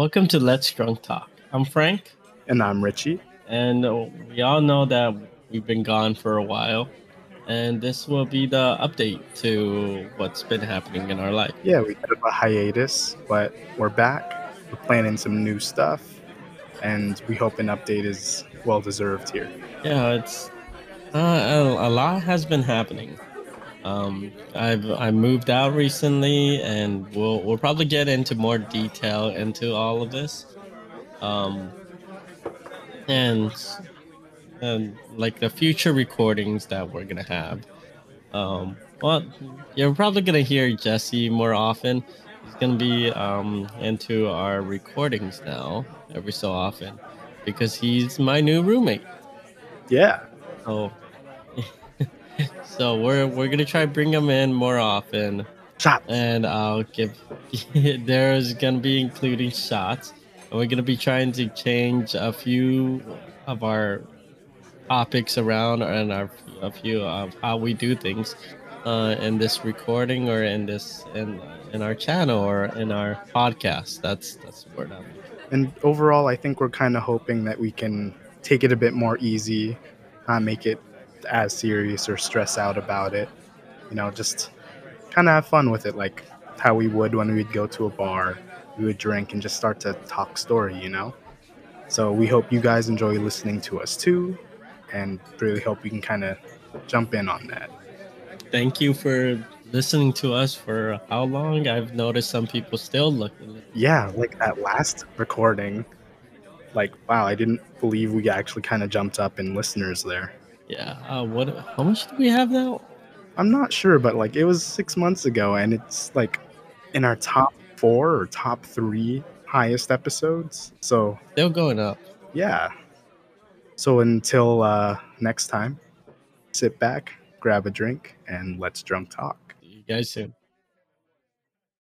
Welcome to Let's Drunk Talk. I'm Frank, And I'm Richie. and uh, we all know that we've been gone for a while, and this will be the update to what's been happening in our life. Yeah, we had a hiatus, but we're back. We're planning some new stuff, and we hope an update is well deserved here. Yeah, it's uh, a, a lot has been happening. Um, I've I moved out recently, and we'll we'll probably get into more detail into all of this. Um, and and like the future recordings that we're gonna have. Um, well, you're probably gonna hear Jesse more often. He's gonna be um into our recordings now every so often because he's my new roommate. Yeah, So, so we're we're gonna try to bring him in more often, shot. and I'll give. there's gonna be including shots, and we're gonna be trying to change a few of our topics around and our a few of how we do things uh, in this recording or in this in in our channel or in our podcast. That's that's the word I'm. And overall, I think we're kind of hoping that we can take it a bit more easy, not make it as serious or stress out about it. You know, just kind of have fun with it, like how we would when we'd go to a bar. We would drink and just start to talk story, you know? So we hope you guys enjoy listening to us too, and really hope you can kind of jump in on that. Thank you for listening to us for how long? I've noticed some people still looking. Yeah, like that last recording, like, wow, I didn't believe we actually kind of jumped up in listeners there. Yeah. Uh, what? How much do we have now? I'm not sure, but like it was six months ago, and it's like in our top four or top three highest episodes. So they're going up. yeah. So until uh, next time, sit back, grab a drink, and let's drunk talk. See you guys soon.